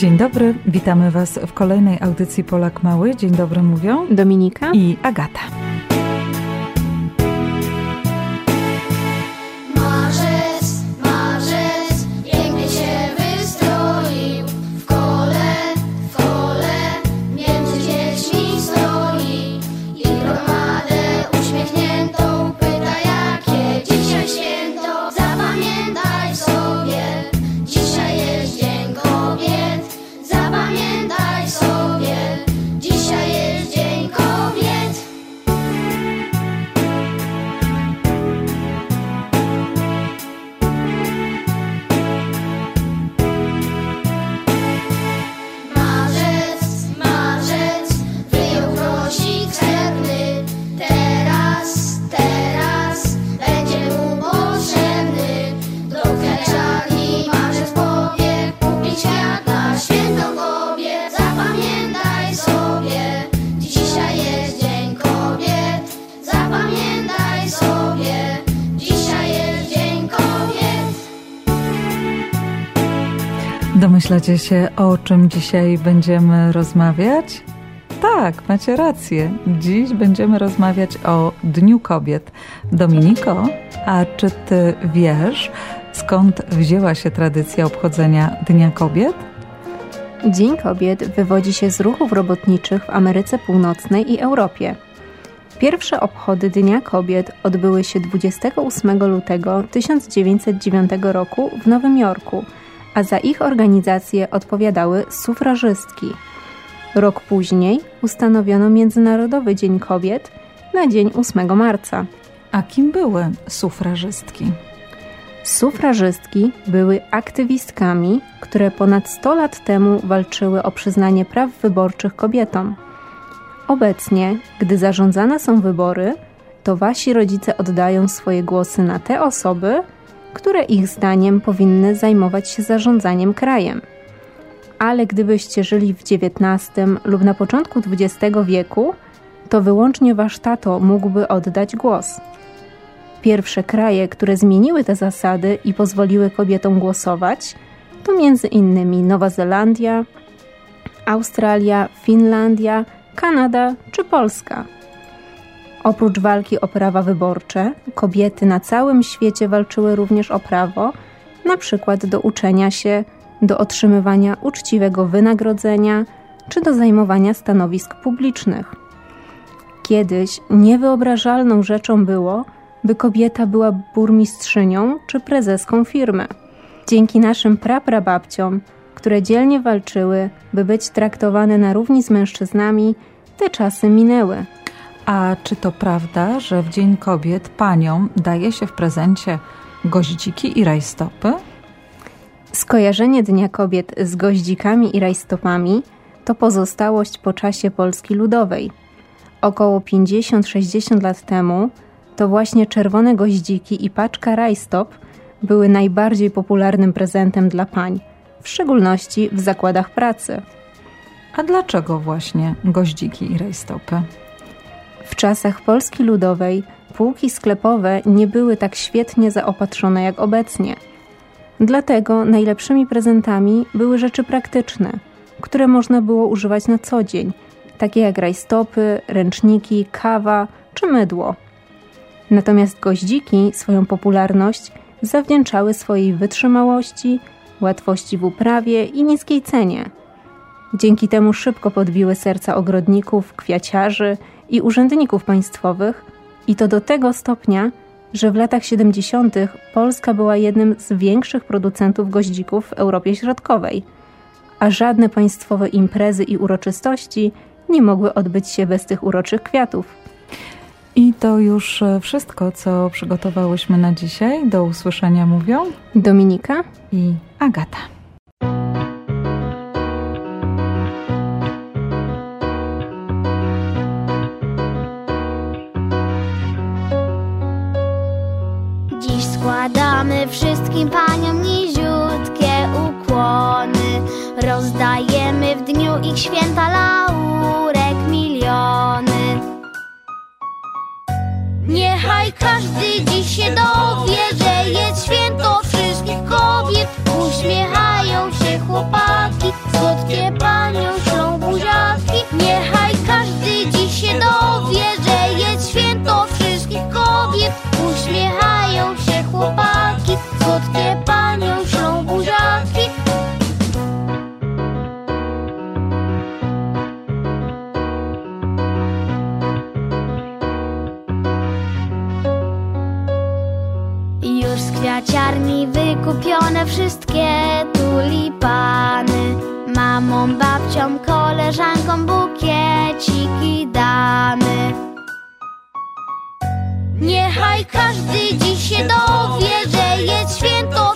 Dzień dobry, witamy Was w kolejnej audycji Polak Mały. Dzień dobry mówią Dominika i Agata. Domyślacie się, o czym dzisiaj będziemy rozmawiać? Tak, macie rację. Dziś będziemy rozmawiać o Dniu Kobiet. Dominiko, a czy ty wiesz, skąd wzięła się tradycja obchodzenia Dnia Kobiet? Dzień Kobiet wywodzi się z ruchów robotniczych w Ameryce Północnej i Europie. Pierwsze obchody Dnia Kobiet odbyły się 28 lutego 1909 roku w Nowym Jorku – a za ich organizację odpowiadały sufrażystki. Rok później ustanowiono Międzynarodowy Dzień Kobiet na dzień 8 marca. A kim były sufrażystki? Sufrażystki były aktywistkami, które ponad 100 lat temu walczyły o przyznanie praw wyborczych kobietom. Obecnie, gdy zarządzane są wybory, to wasi rodzice oddają swoje głosy na te osoby, które ich zdaniem powinny zajmować się zarządzaniem krajem. Ale gdybyście żyli w XIX lub na początku XX wieku, to wyłącznie wasz tato mógłby oddać głos. Pierwsze kraje, które zmieniły te zasady i pozwoliły kobietom głosować, to między innymi Nowa Zelandia, Australia, Finlandia, Kanada czy Polska. Oprócz walki o prawa wyborcze, kobiety na całym świecie walczyły również o prawo, na przykład do uczenia się, do otrzymywania uczciwego wynagrodzenia czy do zajmowania stanowisk publicznych. Kiedyś niewyobrażalną rzeczą było, by kobieta była burmistrzynią czy prezeską firmy. Dzięki naszym praprababciom, które dzielnie walczyły, by być traktowane na równi z mężczyznami, te czasy minęły. A czy to prawda, że w Dzień Kobiet paniom daje się w prezencie goździki i rajstopy? Skojarzenie Dnia Kobiet z goździkami i rajstopami to pozostałość po czasie Polski Ludowej. Około 50-60 lat temu to właśnie czerwone goździki i paczka rajstop były najbardziej popularnym prezentem dla pań, w szczególności w zakładach pracy. A dlaczego właśnie goździki i rajstopy? W czasach Polski Ludowej półki sklepowe nie były tak świetnie zaopatrzone jak obecnie. Dlatego najlepszymi prezentami były rzeczy praktyczne, które można było używać na co dzień, takie jak rajstopy, ręczniki, kawa czy mydło. Natomiast goździki swoją popularność zawdzięczały swojej wytrzymałości, łatwości w uprawie i niskiej cenie. Dzięki temu szybko podbiły serca ogrodników, kwiaciarzy i urzędników państwowych, i to do tego stopnia, że w latach 70. Polska była jednym z większych producentów goździków w Europie Środkowej, a żadne państwowe imprezy i uroczystości nie mogły odbyć się bez tych uroczych kwiatów. I to już wszystko, co przygotowałyśmy na dzisiaj. Do usłyszenia mówią Dominika i Agata. Wszystkim paniom niziutkie ukłony. Rozdajemy w dniu ich święta laurek miliony. Niechaj każdy dziś się dowie, kwiaciarni wykupione wszystkie tulipany. Mamą, babcią, koleżankom bukieciki damy Niechaj każdy dziś się dowie, że jest święto